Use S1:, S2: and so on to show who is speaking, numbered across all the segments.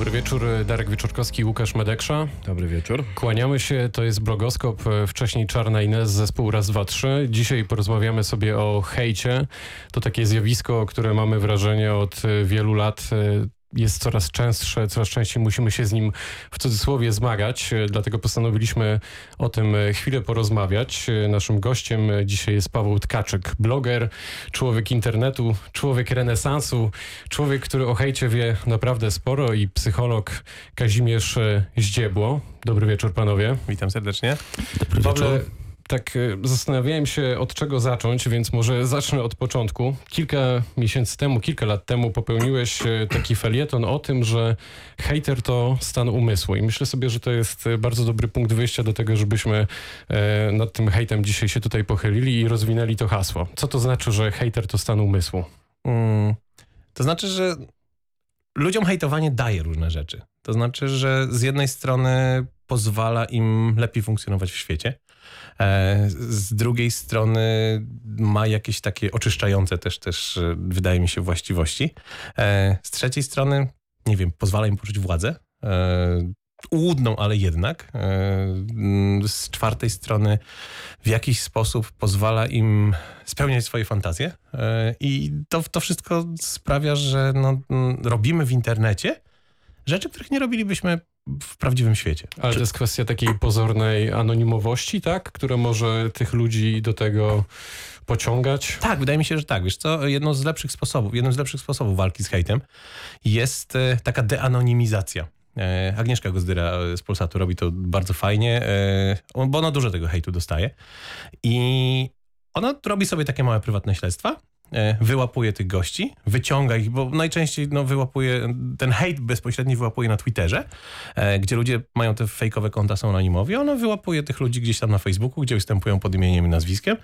S1: Dobry wieczór, Darek Wieczorkowski, Łukasz Medeksza.
S2: Dobry wieczór.
S1: Kłaniamy się, to jest Blogoskop, wcześniej Czarna Ines, zespół Raz, Dwa, Trzy. Dzisiaj porozmawiamy sobie o hejcie. To takie zjawisko, które mamy wrażenie od wielu lat jest coraz częstsze, coraz częściej musimy się z nim w cudzysłowie zmagać, dlatego postanowiliśmy o tym chwilę porozmawiać. Naszym gościem dzisiaj jest Paweł Tkaczyk, bloger, człowiek internetu, człowiek renesansu, człowiek, który o hejcie wie naprawdę sporo i psycholog Kazimierz Zdziebło. Dobry wieczór panowie.
S3: Witam serdecznie.
S1: Dobry wieczór tak e, zastanawiałem się od czego zacząć, więc może zacznę od początku. Kilka miesięcy temu, kilka lat temu popełniłeś e, taki felieton o tym, że hater to stan umysłu i myślę sobie, że to jest e, bardzo dobry punkt wyjścia do tego, żebyśmy nad tym hejtem dzisiaj się tutaj pochylili i rozwinęli to hasło. Co to znaczy, że hater to stan umysłu? Hmm.
S3: To znaczy, że ludziom hejtowanie daje różne rzeczy. To znaczy, że z jednej strony pozwala im lepiej funkcjonować w świecie, z drugiej strony ma jakieś takie oczyszczające też, też e, wydaje mi się, właściwości. E, z trzeciej strony, nie wiem, pozwala im poczuć władzę. Ułudną, ale jednak. Z czwartej strony w jakiś sposób pozwala im spełniać swoje fantazje. I to, to wszystko sprawia, że no, robimy w internecie rzeczy, których nie robilibyśmy w prawdziwym świecie.
S1: Ale to jest kwestia takiej pozornej anonimowości, tak? Która może tych ludzi do tego pociągać?
S3: Tak, wydaje mi się, że tak. Wiesz co, jedną z lepszych sposobów, jednym z lepszych sposobów walki z hejtem jest e, taka deanonimizacja. E, Agnieszka Gozdyra z Polsatu robi to bardzo fajnie, e, bo ona dużo tego hejtu dostaje. I ona robi sobie takie małe prywatne śledztwa E, wyłapuje tych gości, wyciąga ich, bo najczęściej no, wyłapuje, ten hejt bezpośredni wyłapuje na Twitterze, e, gdzie ludzie mają te fejkowe konta, są anonimowi, ona wyłapuje tych ludzi gdzieś tam na Facebooku, gdzie występują pod imieniem i nazwiskiem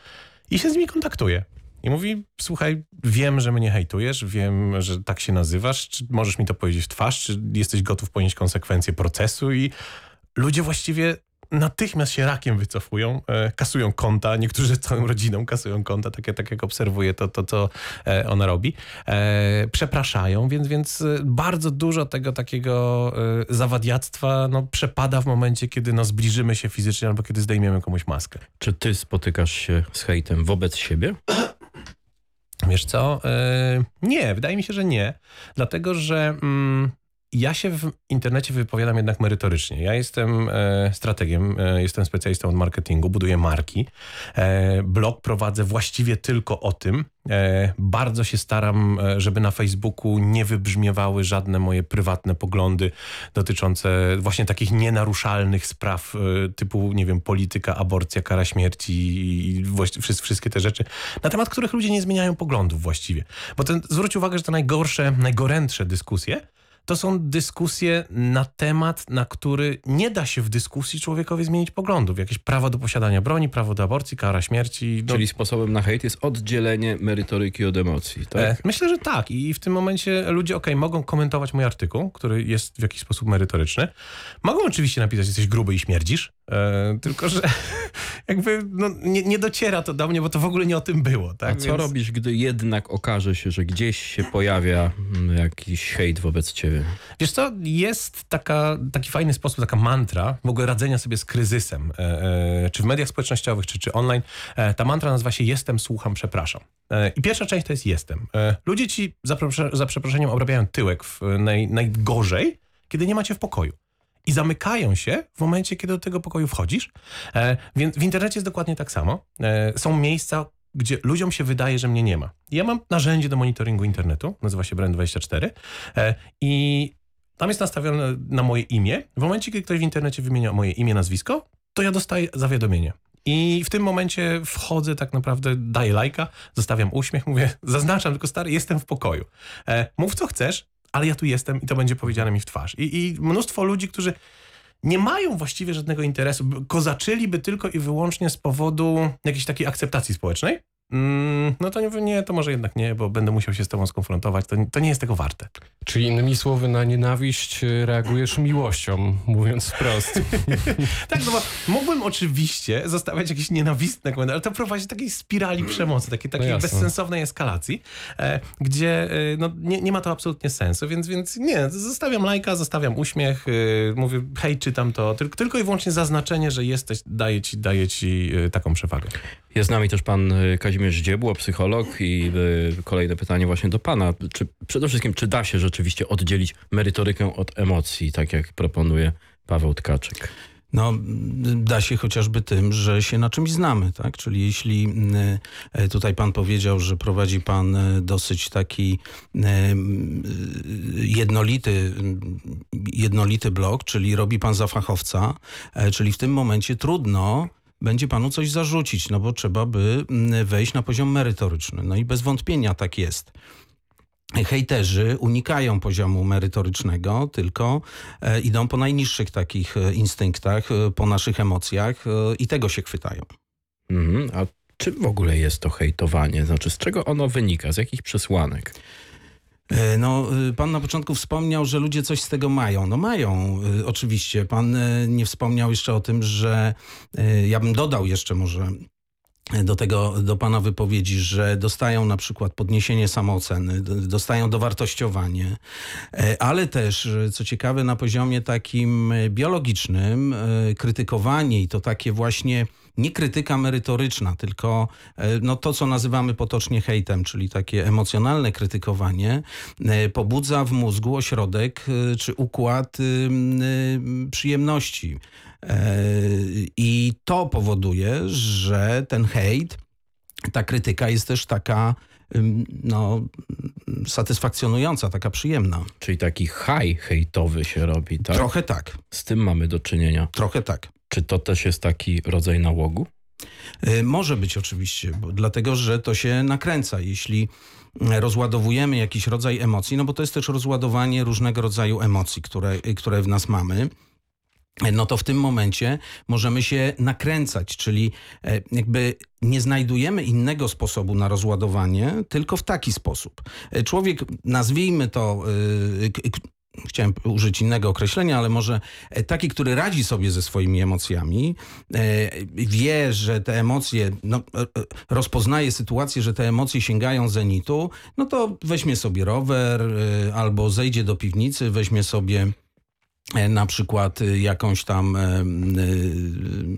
S3: i się z nimi kontaktuje. I mówi, słuchaj, wiem, że mnie hejtujesz, wiem, że tak się nazywasz, czy możesz mi to powiedzieć w twarz, czy jesteś gotów ponieść konsekwencje procesu i ludzie właściwie natychmiast się rakiem wycofują, e, kasują konta, niektórzy całą rodziną kasują konta, tak, tak jak obserwuję to, to co e, ona robi. E, przepraszają, więc, więc bardzo dużo tego takiego zawadiactwa no, przepada w momencie, kiedy no, zbliżymy się fizycznie albo kiedy zdejmiemy komuś maskę.
S2: Czy ty spotykasz się z hejtem wobec siebie?
S3: Wiesz co? Nie, wydaje mi się, że nie. Dlatego, że mm, ja się w internecie wypowiadam jednak merytorycznie. Ja jestem e, strategiem, e, jestem specjalistą od marketingu, buduję marki. E, blog prowadzę właściwie tylko o tym. Bardzo się staram, żeby na Facebooku nie wybrzmiewały żadne moje prywatne poglądy dotyczące właśnie takich nienaruszalnych spraw typu, nie wiem, polityka, aborcja, kara śmierci i wszystkie te rzeczy, na temat których ludzie nie zmieniają poglądów właściwie. Bo ten, zwróć uwagę, że te najgorsze, najgorętsze dyskusje to są dyskusje na temat, na który nie da się w dyskusji człowiekowi zmienić poglądów. Jakieś prawo do posiadania broni, prawo do aborcji, kara śmierci.
S2: No. Czyli sposobem na hejt jest oddzielenie merytoryki od emocji, tak? E,
S3: myślę, że tak. I w tym momencie ludzie, ok, mogą komentować mój artykuł, który jest w jakiś sposób merytoryczny. Mogą oczywiście napisać, jesteś gruby i śmierdzisz, e, tylko że jakby no, nie, nie, dociera to do mnie, bo to w ogóle nie o tym było. Tak?
S2: A co Więc... robisz, gdy jednak okaże się, że gdzieś się pojawia mm, jakiś hejt wobec ciebie?
S3: Wiesz co, jest taka, taki fajny sposób, taka mantra w ogóle radzenia sobie z kryzysem, e, e, czy w mediach społecznościowych, czy, czy online. E, ta mantra nazywa się jestem, słucham, przepraszam. I pierwsza część to jest jestem. Ludzie ci za, za przeproszeniem obrabiają tyłek w naj, najgorzej, kiedy nie macie w pokoju i zamykają się w momencie, kiedy do tego pokoju wchodzisz. E, więc w internecie jest dokładnie tak samo. E, są miejsca, gdzie ludziom się wydaje, że mnie nie ma. Ja mam narzędzie do monitoringu internetu, nazywa się Brand24 e, i tam jest nastawione na moje imię. W momencie, kiedy ktoś w internecie wymienia moje imię, nazwisko, to ja dostaję zawiadomienie. I w tym momencie wchodzę tak naprawdę, daję lajka, zostawiam uśmiech, mówię, zaznaczam, tylko stary, jestem w pokoju. Mów co chcesz, ale ja tu jestem i to będzie powiedziane mi w twarz. I, i mnóstwo ludzi, którzy nie mają właściwie żadnego interesu. Kozaczyliby tylko i wyłącznie z powodu jakiejś takiej akceptacji społecznej. Mm, no to nie, nie, to może jednak nie, bo będę musiał się z tobą skonfrontować. To, to nie jest tego warte.
S1: Czyli innymi słowy, na nienawiść y, reagujesz miłością, mówiąc wprost.
S3: tak, no bo mógłbym oczywiście zostawiać jakieś nienawistne komentarze, ale to prowadzi do takiej spirali przemocy, takiej, takiej
S1: No
S3: bezsensownej eskalacji, e, gdzie e, no, nie, nie ma to absolutnie sensu, więc, więc nie, zostawiam lajka, zostawiam uśmiech, e, mówię hej, czytam to, tylko, tylko i wyłącznie zaznaczenie, że jesteś, daje ci, daje ci e, taką przewagę.
S2: Jest z nami też pan y, Kazimierz Dziebło, psycholog i y, kolejne pytanie właśnie do pana. Czy, przede wszystkim, czy da się rzeczywiście oddzielić merytorykę od emocji, tak jak proponuje Paweł Tkaczyk?
S4: No, da się chociażby tym, że się na czymś znamy, tak? Czyli jeśli y, tutaj pan powiedział, że prowadzi pan dosyć taki jednolity, jednolity blog, czyli robi pan za fachowca, e, czyli w tym momencie trudno będzie panu coś zarzucić, no bo trzeba by wejść na poziom merytoryczny. No i bez wątpienia tak jest hejterzy unikają poziomu merytorycznego, tylko e, idą po najniższych takich e, instynktach, e, po naszych emocjach i tego się chwytają.
S2: Mhm. A czym w ogóle jest to hejtowanie? Znaczy, z czego ono wynika? Z jakich przesłanek?
S4: E, No, y, pan na początku wspomniał, że ludzie coś z tego mają. No mają, y, oczywiście. Pan y, nie wspomniał jeszcze o tym, że ja bym dodał jeszcze może do tego, do pana wypowiedzi, że dostają na przykład podniesienie samooceny, dostają dowartościowanie, e, ale też, co ciekawe, na poziomie takim biologicznym, krytykowanie i to takie właśnie nie krytyka merytoryczna, tylko e, no, to, co nazywamy potocznie hejtem, czyli takie emocjonalne krytykowanie, e, pobudza w mózgu ośrodek e, czy układ y, przyjemności. I to powoduje, że ten hejt, ta krytyka jest też taka no, satysfakcjonująca, taka przyjemna.
S2: Czyli taki haj hejtowy się robi, tak?
S4: Trochę tak,
S2: Z tym mamy do czynienia.
S4: trochę tak.
S2: Czy to też jest taki rodzaj nałogu?
S4: Y, Może być oczywiście, bo, dlatego że to się nakręca. Jeśli mm, rozładowujemy jakiś rodzaj emocji, no bo to jest też rozładowanie różnego rodzaju emocji, które, y, które w nas mamy. y, No to w tym momencie możemy się nakręcać, czyli e, jakby nie znajdujemy innego sposobu na rozładowanie, tylko w taki sposób. E, Człowiek, nazwijmy to, chciałem użyć innego określenia, ale może e, taki, który radzi sobie ze swoimi emocjami, e, wie, że te emocje, no, e, rozpoznaje sytuację, że te emocje sięgają zenitu, no to weźmie sobie rower albo zejdzie do piwnicy, weźmie sobie na przykład jakąś tam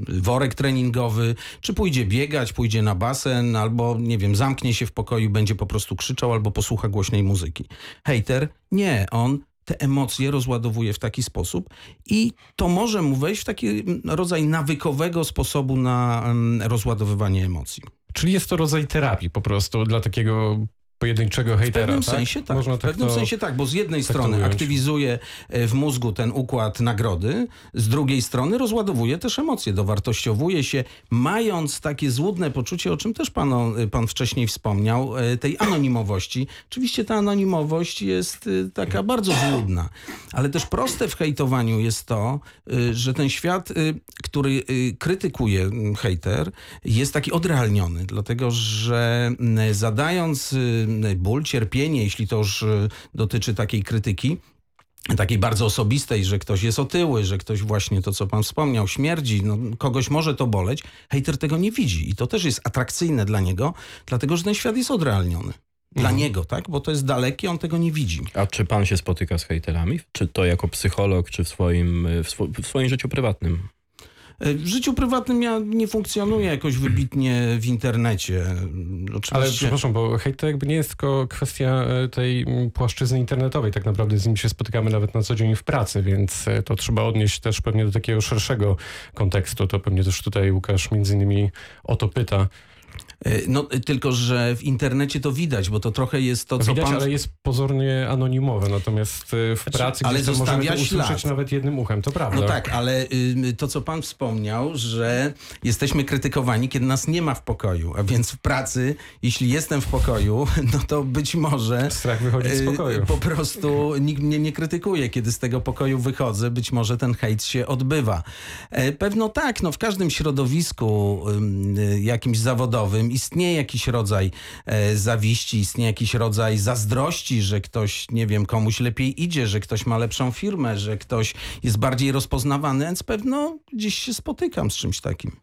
S4: worek treningowy, czy pójdzie biegać, pójdzie na basen, albo nie wiem, zamknie się w pokoju, będzie po prostu krzyczał, albo posłucha głośnej muzyki. Hejter, nie, on te emocje rozładowuje w taki sposób i to może mu wejść w taki rodzaj nawykowego sposobu na mm, rozładowywanie emocji.
S1: Czyli jest to rodzaj terapii po prostu dla takiego pojedynczego hejtera,
S4: W pewnym
S1: tak?
S4: sensie tak.
S1: Można
S4: w pewnym
S1: to...
S4: sensie tak, bo z jednej
S1: tak
S4: strony aktywizuje e, w mózgu ten układ nagrody, z drugiej strony rozładowuje też emocje, dowartościowuje się, mając takie złudne poczucie, o czym też pan, pan wcześniej wspomniał, e, tej anonimowości. Oczywiście ta anonimowość jest e, taka bardzo złudna, ale też proste w hejtowaniu jest to, e, że ten świat, e, który e, krytykuje hejter, jest taki odrealniony, dlatego że zadając ból, cierpienie, jeśli to już y, dotyczy takiej krytyki, takiej bardzo osobistej, że ktoś jest otyły, że ktoś właśnie to, co pan wspomniał, śmierdzi, no, kogoś może to boleć, hejter tego nie widzi i to też jest atrakcyjne dla niego, dlatego że ten świat jest odrealniony. Dla niego, tak? Bo to jest dalekie, on tego nie widzi.
S2: A czy pan się spotyka z hejterami? Czy to jako psycholog, czy w swoim, y, w, swo, w swoim życiu prywatnym?
S4: W życiu prywatnym ja nie funkcjonuję jakoś wybitnie w internecie. Oczywiście...
S1: Ale przepraszam, bo hejt to jakby nie jest tylko kwestia e, tej płaszczyzny internetowej. Tak naprawdę z nim się spotykamy nawet na co dzień w pracy, więc e, to trzeba odnieść też pewnie do takiego szerszego kontekstu. To pewnie też tutaj Łukasz między innymi o to pyta.
S4: E, No e, tylko, że w internecie to widać, bo to trochę jest to, co
S1: Widać,
S4: pan...
S1: ale jest pozornie anonimowe, natomiast e, w
S4: Znaczy,
S1: pracy
S4: ale
S1: gdzieś tam możemy to usłyszeć nawet jednym uchem, to prawda.
S4: No tak, ale to, co pan wspomniał, że jesteśmy krytykowani, kiedy nas nie ma w pokoju. A więc w pracy, jeśli jestem w pokoju, no to być może
S1: Strach wychodzić z
S4: y,
S1: pokoju.
S4: po prostu nikt mnie nie krytykuje. Kiedy z tego pokoju wychodzę, być może ten hejt się odbywa. Pewno tak, no w każdym środowisku y, jakimś zawodowym, istnieje jakiś rodzaj e, zawiści, istnieje jakiś rodzaj zazdrości, że ktoś, nie wiem, komuś lepiej idzie, że ktoś ma lepszą firmę, że ktoś jest bardziej rozpoznawany, więc pewno gdzieś się spotykam z czymś takim.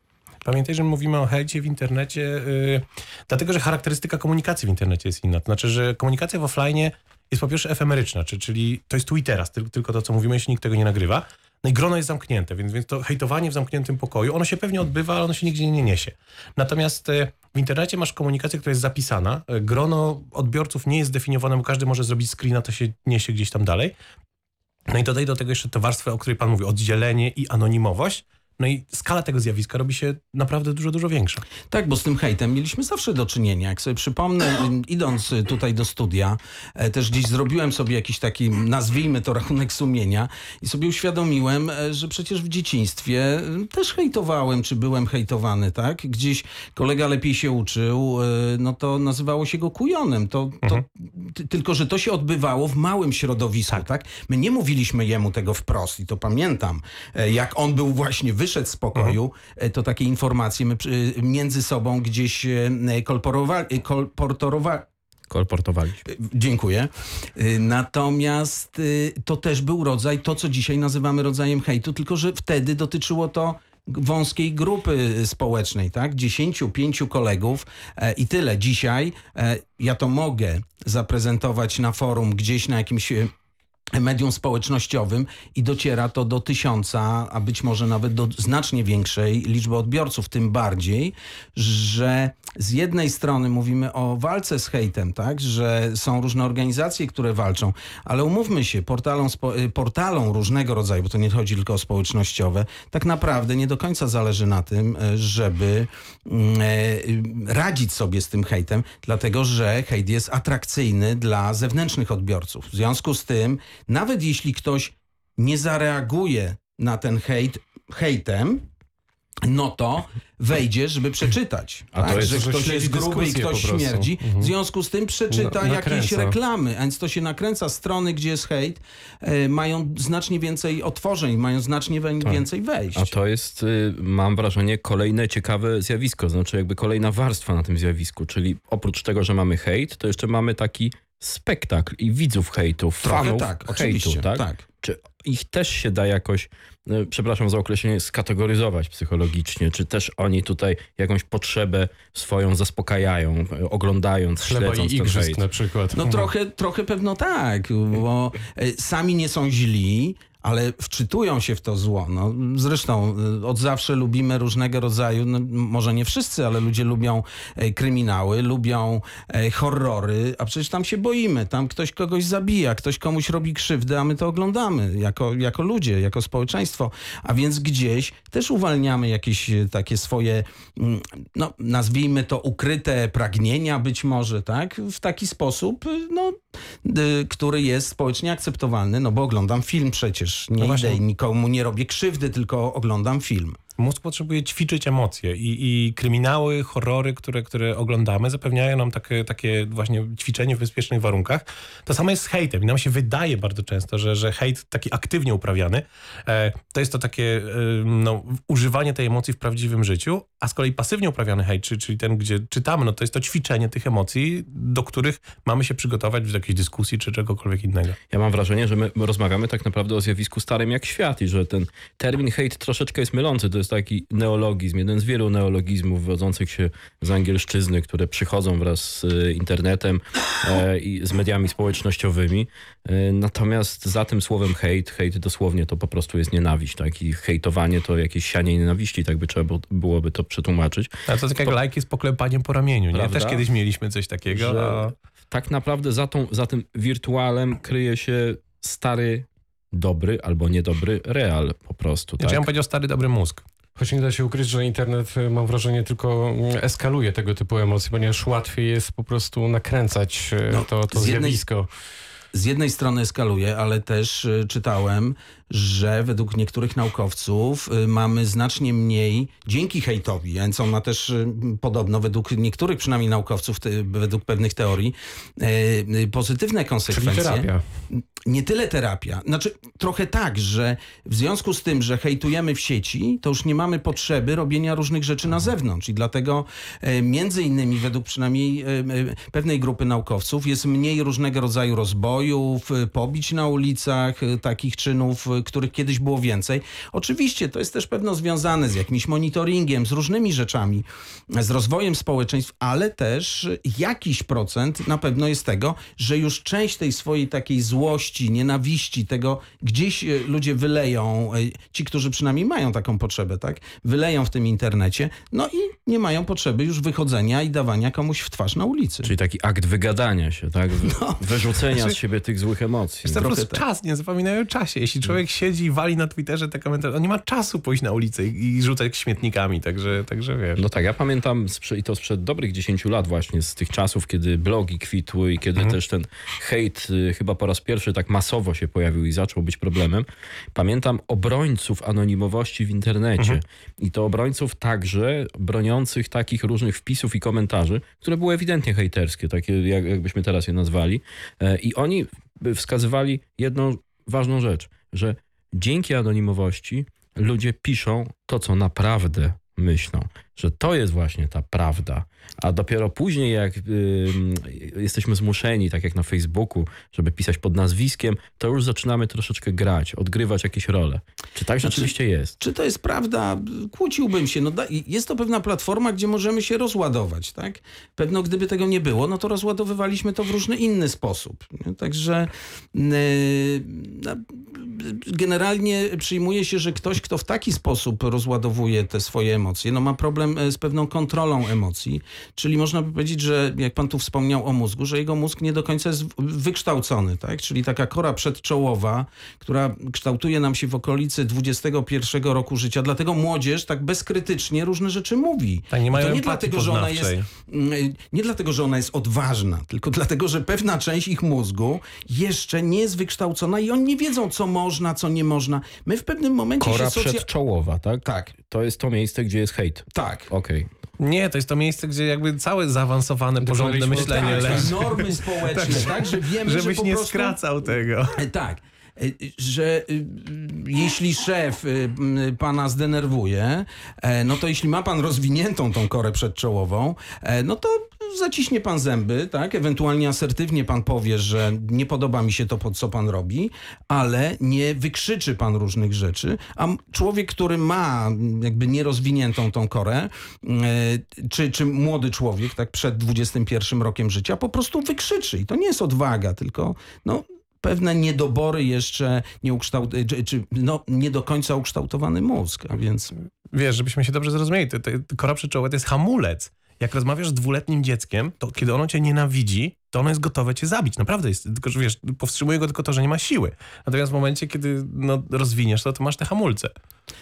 S3: Pamiętaj, że mówimy o hejcie w internecie, yy, dlatego że charakterystyka komunikacji w internecie jest inna. To znaczy, że komunikacja w offline jest po pierwsze efemeryczna, czy, czyli to jest tu i teraz, tylko, tylko to, co mówimy, jeśli nikt tego nie nagrywa. No i grono jest zamknięte, więc, więc to hejtowanie w zamkniętym pokoju, ono się pewnie odbywa, ale ono się nigdzie nie niesie. Natomiast e, w internecie masz komunikację, która jest zapisana. E, Grono odbiorców nie jest zdefiniowane, bo każdy może zrobić screena, to się niesie gdzieś tam dalej. No i dodaj do tego jeszcze tę warstwę, o której pan mówi, oddzielenie i anonimowość. No i skala tego zjawiska robi się naprawdę dużo, dużo większa.
S4: Tak, bo z tym hejtem mieliśmy zawsze do czynienia. Jak sobie przypomnę, idąc tutaj do studia, e, też gdzieś zrobiłem sobie jakiś taki, nazwijmy to rachunek sumienia i sobie uświadomiłem, e, że przecież w dzieciństwie e, też hejtowałem, czy byłem hejtowany, tak? Gdzieś kolega lepiej się uczył, no to nazywało się go kujonem. To, to, ty, tylko, że to się odbywało w małym środowisku, tak. My nie mówiliśmy jemu tego wprost i to pamiętam, jak on był właśnie wyszedł z pokoju, e, to takie informacje my między sobą gdzieś e, kolporowali, kolportorowa,
S2: Kolportowaliśmy.
S4: Dziękuję. Natomiast to też był rodzaj, to co dzisiaj nazywamy rodzajem hejtu, tylko że wtedy dotyczyło to wąskiej grupy społecznej, tak? Dziesięciu, pięciu kolegów e, i tyle. Dzisiaj e, ja to mogę zaprezentować na forum, gdzieś na jakimś e, medium społecznościowym i dociera to do tysiąca, a być może nawet do znacznie większej liczby odbiorców, tym bardziej, że z jednej strony mówimy o walce z hejtem, tak, że są różne organizacje, które walczą, ale umówmy się, portalom, y, portalom różnego rodzaju, bo to nie chodzi tylko o społecznościowe, tak naprawdę nie do końca zależy na tym, y, żeby e, radzić sobie z tym hejtem, dlatego że hejt jest atrakcyjny dla zewnętrznych odbiorców. W związku z tym, nawet jeśli ktoś nie zareaguje na ten hejt hejtem, no to wejdzie, żeby przeczytać.
S2: A to
S4: tak,
S2: jest,
S4: że
S1: że
S4: ktoś jest gruby i ktoś śmierdzi.
S1: Mhm.
S4: W związku z tym przeczyta
S1: Na-
S4: jakieś reklamy, a więc to się nakręca. Strony, gdzie jest hejt, e, mają znacznie więcej otworzeń, mają znacznie wę-
S2: Tak.
S4: więcej wejść.
S2: A to jest, y, mam wrażenie, kolejne ciekawe zjawisko, znaczy jakby kolejna warstwa na tym zjawisku, czyli oprócz tego, że mamy hejt, to jeszcze mamy taki spektakl i widzów hejtów,
S4: Trochę
S2: fanów
S4: tak,
S2: hejtu,
S4: oczywiście.
S2: tak?
S4: tak.
S2: Czy ich też się da jakoś, y, przepraszam za określenie, skategoryzować psychologicznie? Czy też oni tutaj jakąś potrzebę swoją zaspokajają, y, oglądając,
S1: Chleba
S2: śledząc
S1: i
S2: ten hejt?
S1: na przykład.
S4: No trochę, trochę pewno tak, bo e, sami nie są źli, ale wczytują się w to zło. No, zresztą e, od zawsze lubimy różnego rodzaju, no, może nie wszyscy, ale ludzie lubią e, kryminały, lubią e, horrory, a przecież tam się boimy. Tam ktoś kogoś zabija, ktoś komuś robi krzywdę, a my to oglądamy jako, jako ludzie, jako społeczeństwo. A więc gdzieś też uwalniamy jakieś e, takie swoje, mm, no, nazwijmy to ukryte pragnienia być może, tak? W taki sposób, y, no, y, który jest społecznie akceptowalny, no bo oglądam film przecież. Nie
S3: No
S4: idę i nikomu nie robię krzywdy, tylko oglądam film.
S3: Mózg potrzebuje ćwiczyć emocje i, i kryminały, horrory, które, które oglądamy, zapewniają nam takie, takie właśnie ćwiczenie w bezpiecznych warunkach. To samo jest z hejtem i nam się wydaje bardzo często, że, że hejt taki aktywnie uprawiany, e, to jest to takie e, no, używanie tej emocji w prawdziwym życiu, a z kolei pasywnie uprawiany hejt, czyli, czyli ten, gdzie czytamy, no to jest to ćwiczenie tych emocji, do których mamy się przygotować w jakiejś dyskusji czy czegokolwiek innego.
S2: Ja mam wrażenie, że my rozmawiamy tak naprawdę o zjawisku starym jak świat i że ten termin hejt troszeczkę jest mylący. To jest taki neologizm, jeden z wielu neologizmów wywodzących się z angielszczyzny, które przychodzą wraz z e, internetem e, i z mediami społecznościowymi. E, natomiast za tym słowem hejt, hejt dosłownie to po prostu jest nienawiść, tak? I hejtowanie to jakieś sianie nienawiści, tak by trzeba było- byłoby to przetłumaczyć.
S3: A to tak jak lajki z poklepaniem po ramieniu, nie?
S2: Prawda?
S3: Też kiedyś mieliśmy coś takiego.
S2: Że
S3: a...
S2: tak naprawdę za, tą, za tym wirtualem kryje się stary, dobry albo niedobry real po prostu.
S3: Znaczy, ja
S2: Tak?
S3: bym powiedział stary, dobry mózg.
S1: Choć nie da się ukryć, że internet, e, mam wrażenie, tylko mm, eskaluje tego typu emocje, ponieważ łatwiej jest po prostu nakręcać e,
S4: No,
S1: to, to
S4: z jednej-
S1: zjawisko.
S4: Z jednej strony eskaluje, ale też y, czytałem, że według niektórych naukowców y, mamy znacznie mniej, dzięki hejtowi, więc on ma też y, podobno, według niektórych przynajmniej naukowców, według pewnych teorii, y, y, pozytywne
S1: Czyli
S4: konsekwencje
S1: terapia.
S4: nie tyle terapia. Znaczy, trochę tak, że w związku z tym, że hejtujemy w sieci, to już nie mamy potrzeby robienia różnych rzeczy na zewnątrz. I dlatego e, między innymi, według przynajmniej e, e, pewnej grupy naukowców, jest mniej różnego rodzaju rozbojów, e, pobić na ulicach, e, takich czynów, e, których kiedyś było więcej. Oczywiście to jest też pewno związane z jakimś monitoringiem, z różnymi rzeczami, z rozwojem społeczeństw, ale też jakiś procent na pewno jest tego, że już część tej swojej takiej złości, nienawiści, tego gdzieś e, ludzie wyleją, e, ci, którzy przynajmniej mają taką potrzebę, tak, wyleją w tym internecie, no i nie mają potrzeby już wychodzenia i dawania komuś w twarz na ulicy.
S2: Czyli taki akt wygadania się, tak? Wy,
S3: No.
S2: Wyrzucenia
S3: Znaczy-
S2: z siebie tych złych emocji.
S3: Jest to po prostu
S4: tak.
S3: czas, nie zapominają o czasie. Jeśli człowiek siedzi i wali na Twitterze te komentarze, on nie ma czasu pójść na ulicę i, i rzucać śmietnikami, także, także wiesz.
S2: No tak, ja pamiętam i to sprzed dobrych 10 lat właśnie, z tych czasów, kiedy blogi kwitły i kiedy też ten hejt y, chyba po raz pierwszy tak masowo się pojawił i zaczął być problemem. Pamiętam obrońców anonimowości w internecie i to obrońców także broniących takich różnych wpisów i komentarzy, które były ewidentnie hejterskie, takie jak, jakbyśmy teraz je nazwali. E, I oni wskazywali jedną ważną rzecz, że dzięki anonimowości ludzie piszą to, co naprawdę myślą, że to jest właśnie ta prawda. A dopiero później, jak ym, jesteśmy zmuszeni, tak jak na Facebooku, żeby pisać pod nazwiskiem, to już zaczynamy troszeczkę grać, odgrywać jakieś role. Czy tak rzeczywiście jest?
S4: Czy to jest prawda? Kłóciłbym się. No, da- jest to pewna platforma, gdzie możemy się rozładować, tak? Pewno gdyby tego nie było, no to rozładowywaliśmy to w różny inny sposób. Także yy, no, generalnie przyjmuje się, że ktoś, kto w taki sposób rozładowuje te swoje emocje, no ma problem e, z pewną kontrolą emocji, czyli można by powiedzieć, że jak pan tu wspomniał o mózgu, że jego mózg nie do końca jest wykształcony, tak? Czyli taka kora przedczołowa, która kształtuje nam się w okolicy 21 roku życia, dlatego młodzież tak bezkrytycznie różne rzeczy mówi.
S3: Tak, nie mają
S4: to nie dlatego, że ona jest. Mm, nie dlatego, że ona jest odważna, tylko dlatego, że pewna część ich mózgu jeszcze nie jest wykształcona i oni nie wiedzą, co można, co nie można. My w pewnym momencie
S2: Kora
S4: się socja...
S2: przedczołowa, tak?
S4: Tak,
S2: To jest to miejsce, gdzie jest hejt.
S4: tak.
S2: Okej.
S3: Nie, to jest to miejsce, gdzie jakby całe zaawansowane, porządne myślenie
S4: tak,
S3: leży.
S4: normy społeczne, tak, że wiemy, że
S3: Żebyś
S4: po
S3: nie
S4: prostu...
S3: skracał tego.
S4: E, Tak. E, Że y, jeśli szef y, m, pana zdenerwuje, e, no to jeśli ma pan rozwiniętą tą korę przedczołową, e, no to zaciśnie pan zęby, tak? Ewentualnie asertywnie pan powie, że nie podoba mi się to, co pan robi, ale nie wykrzyczy pan różnych rzeczy. A człowiek, który ma jakby nierozwiniętą tą korę, e, czy, czy młody człowiek, tak, przed 21 rokiem życia, po prostu wykrzyczy. I to nie jest odwaga, tylko no, pewne niedobory jeszcze nie ukształt... czy, czy no, nie do końca ukształtowany mózg, a więc...
S3: Wiesz, żebyśmy się dobrze zrozumieli, to, to, kora przeczołowa to jest hamulec. Jak rozmawiasz z dwuletnim dzieckiem, to kiedy ono cię nienawidzi, to ono jest gotowe cię zabić. Naprawdę jest, tylko że wiesz, powstrzymuje go tylko to, że nie ma siły. Natomiast w momencie, kiedy no, rozwiniesz to, to masz te hamulce.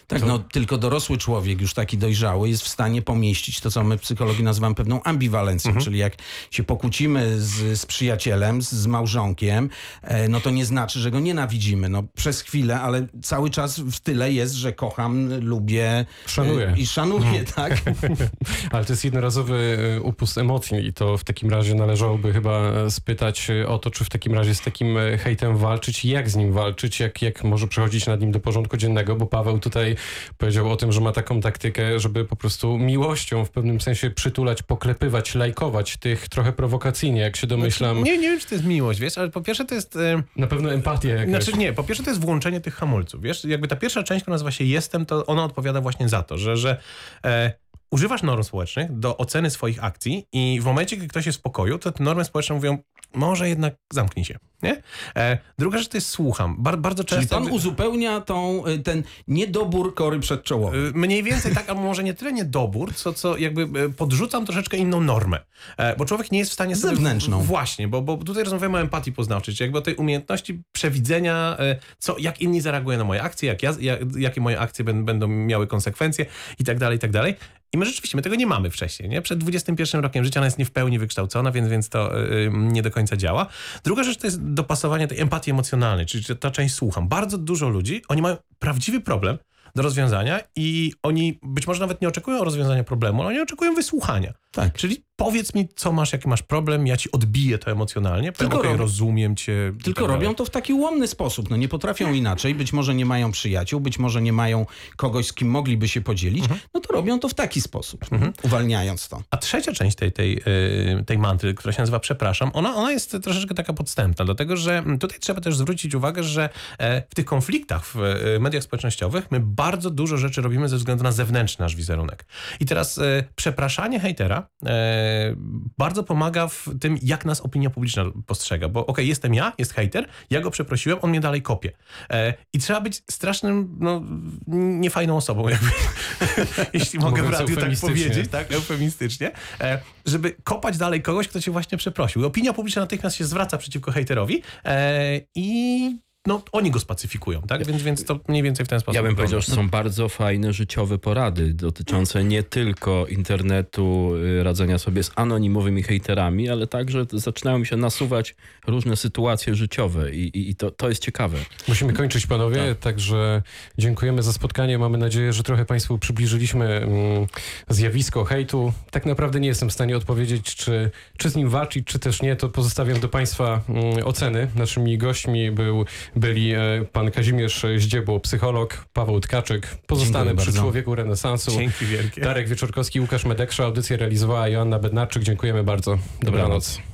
S4: Tak, no tylko dorosły człowiek, już taki dojrzały, jest w stanie pomieścić to, co my w psychologii nazywamy pewną ambiwalencją, czyli jak się pokłócimy z, z przyjacielem, z, z małżonkiem, e, no to nie znaczy, że go nienawidzimy. No przez chwilę, ale cały czas w tyle jest, że kocham, lubię
S1: Szanuję.
S4: e, i szanuję, tak?
S1: Ale to jest jednorazowy e, upust emocji i to w takim razie należałoby chyba e, spytać e, o to, czy w takim razie z takim e, hejtem walczyć i jak z nim walczyć, jak, jak może przechodzić nad nim do porządku dziennego, bo Paweł tutaj powiedział o tym, że ma taką taktykę, żeby po prostu miłością w pewnym sensie przytulać, poklepywać, lajkować tych trochę prowokacyjnie, jak się domyślam.
S3: Nie, nie wiem, czy to jest miłość, wiesz, ale po pierwsze to jest... e,
S1: Na pewno empatię jakaś.
S3: Znaczy nie, po pierwsze to jest włączenie tych hamulców, wiesz, jakby ta pierwsza część, która nazywa się jestem, to ona odpowiada właśnie za to, że, że e, używasz norm społecznych do oceny swoich akcji i w momencie, kiedy ktoś jest w pokoju, to te normy społeczne mówią, może jednak zamknij się, nie? E, druga rzecz to jest słucham. Bar, bardzo
S4: Czyli
S3: często...
S4: pan uzupełnia tą, y, ten niedobór kory przedczołowej.
S3: Y, Mniej więcej tak, albo może nie tyle niedobór, co, co jakby y, podrzucam troszeczkę inną normę. E, Bo człowiek nie jest w stanie sobie...
S4: Zewnętrzną.
S3: Właśnie, bo, bo tutaj rozmawiamy o empatii poznawczej, czyli jakby o tej umiejętności przewidzenia, e, co, jak inni zareagują na moje akcje, jak ja, jak, jakie moje akcje będą miały konsekwencje i tak dalej, i tak dalej. I my rzeczywiście, my tego nie mamy wcześniej, nie? Przed 21 rokiem życia ona jest nie w pełni wykształcona, więc, więc to y, nie do końca działa. Druga rzecz to jest dopasowanie tej empatii emocjonalnej, czyli ta część słucham. Bardzo dużo ludzi, oni mają prawdziwy problem do rozwiązania i oni być może nawet nie oczekują rozwiązania problemu, oni oczekują wysłuchania.
S4: Tak.
S3: Czyli powiedz mi, co masz, jaki masz problem, ja ci odbiję to emocjonalnie, powiem,
S4: Tylko rob-
S3: rozumiem cię. i
S4: Tylko
S3: tak
S4: robią to w taki ułomny sposób. No nie potrafią inaczej. Być może nie mają przyjaciół, być może nie mają kogoś, z kim mogliby się podzielić. No to robią to w taki sposób, uwalniając to.
S3: A trzecia część tej, tej, y, tej mantry, która się nazywa przepraszam, ona, ona jest troszeczkę taka podstępna, dlatego że mm, tutaj trzeba też zwrócić uwagę, że e, w tych konfliktach w e, mediach społecznościowych my bardzo dużo rzeczy robimy ze względu na zewnętrzny nasz wizerunek. I teraz e, przepraszanie hejtera e, bardzo pomaga w tym, jak nas opinia publiczna postrzega, bo okej, jestem ja, jest hejter, ja go przeprosiłem, on mnie dalej kopie. E, I trzeba być strasznym, no, niefajną osobą, jakby, jeśli mogę w radiu tak powiedzieć, tak, eufemistycznie, e, żeby kopać dalej kogoś, kto cię właśnie przeprosił. Opinia publiczna natychmiast się zwraca przeciwko hejterowi i no, oni go spacyfikują, tak? Więc, więc to mniej więcej w ten sposób.
S2: Ja bym powiedział, że są bardzo fajne życiowe porady dotyczące nie tylko internetu, y, radzenia sobie z anonimowymi hejterami, ale także zaczynają mi się nasuwać różne sytuacje życiowe i, i, i to, to jest ciekawe.
S1: Musimy kończyć, panowie, także dziękujemy za spotkanie. Mamy nadzieję, że trochę Państwu przybliżyliśmy mm, zjawisko hejtu. Tak naprawdę nie jestem w stanie odpowiedzieć, czy, czy z nim walczyć, czy też nie. To pozostawiam do Państwa mm, oceny. Naszymi gośćmi był, byli e, pan Kazimierz Zdziebło, psycholog, Paweł Tkaczyk, pozostanę
S4: Dziękuję
S1: przy
S4: bardzo.
S1: człowieku renesansu.
S3: Dzięki wielkie.
S1: Darek Wieczorkowski, Łukasz Medeksza, audycję realizowała Joanna Bednarczyk. Dziękujemy bardzo. Dobranoc.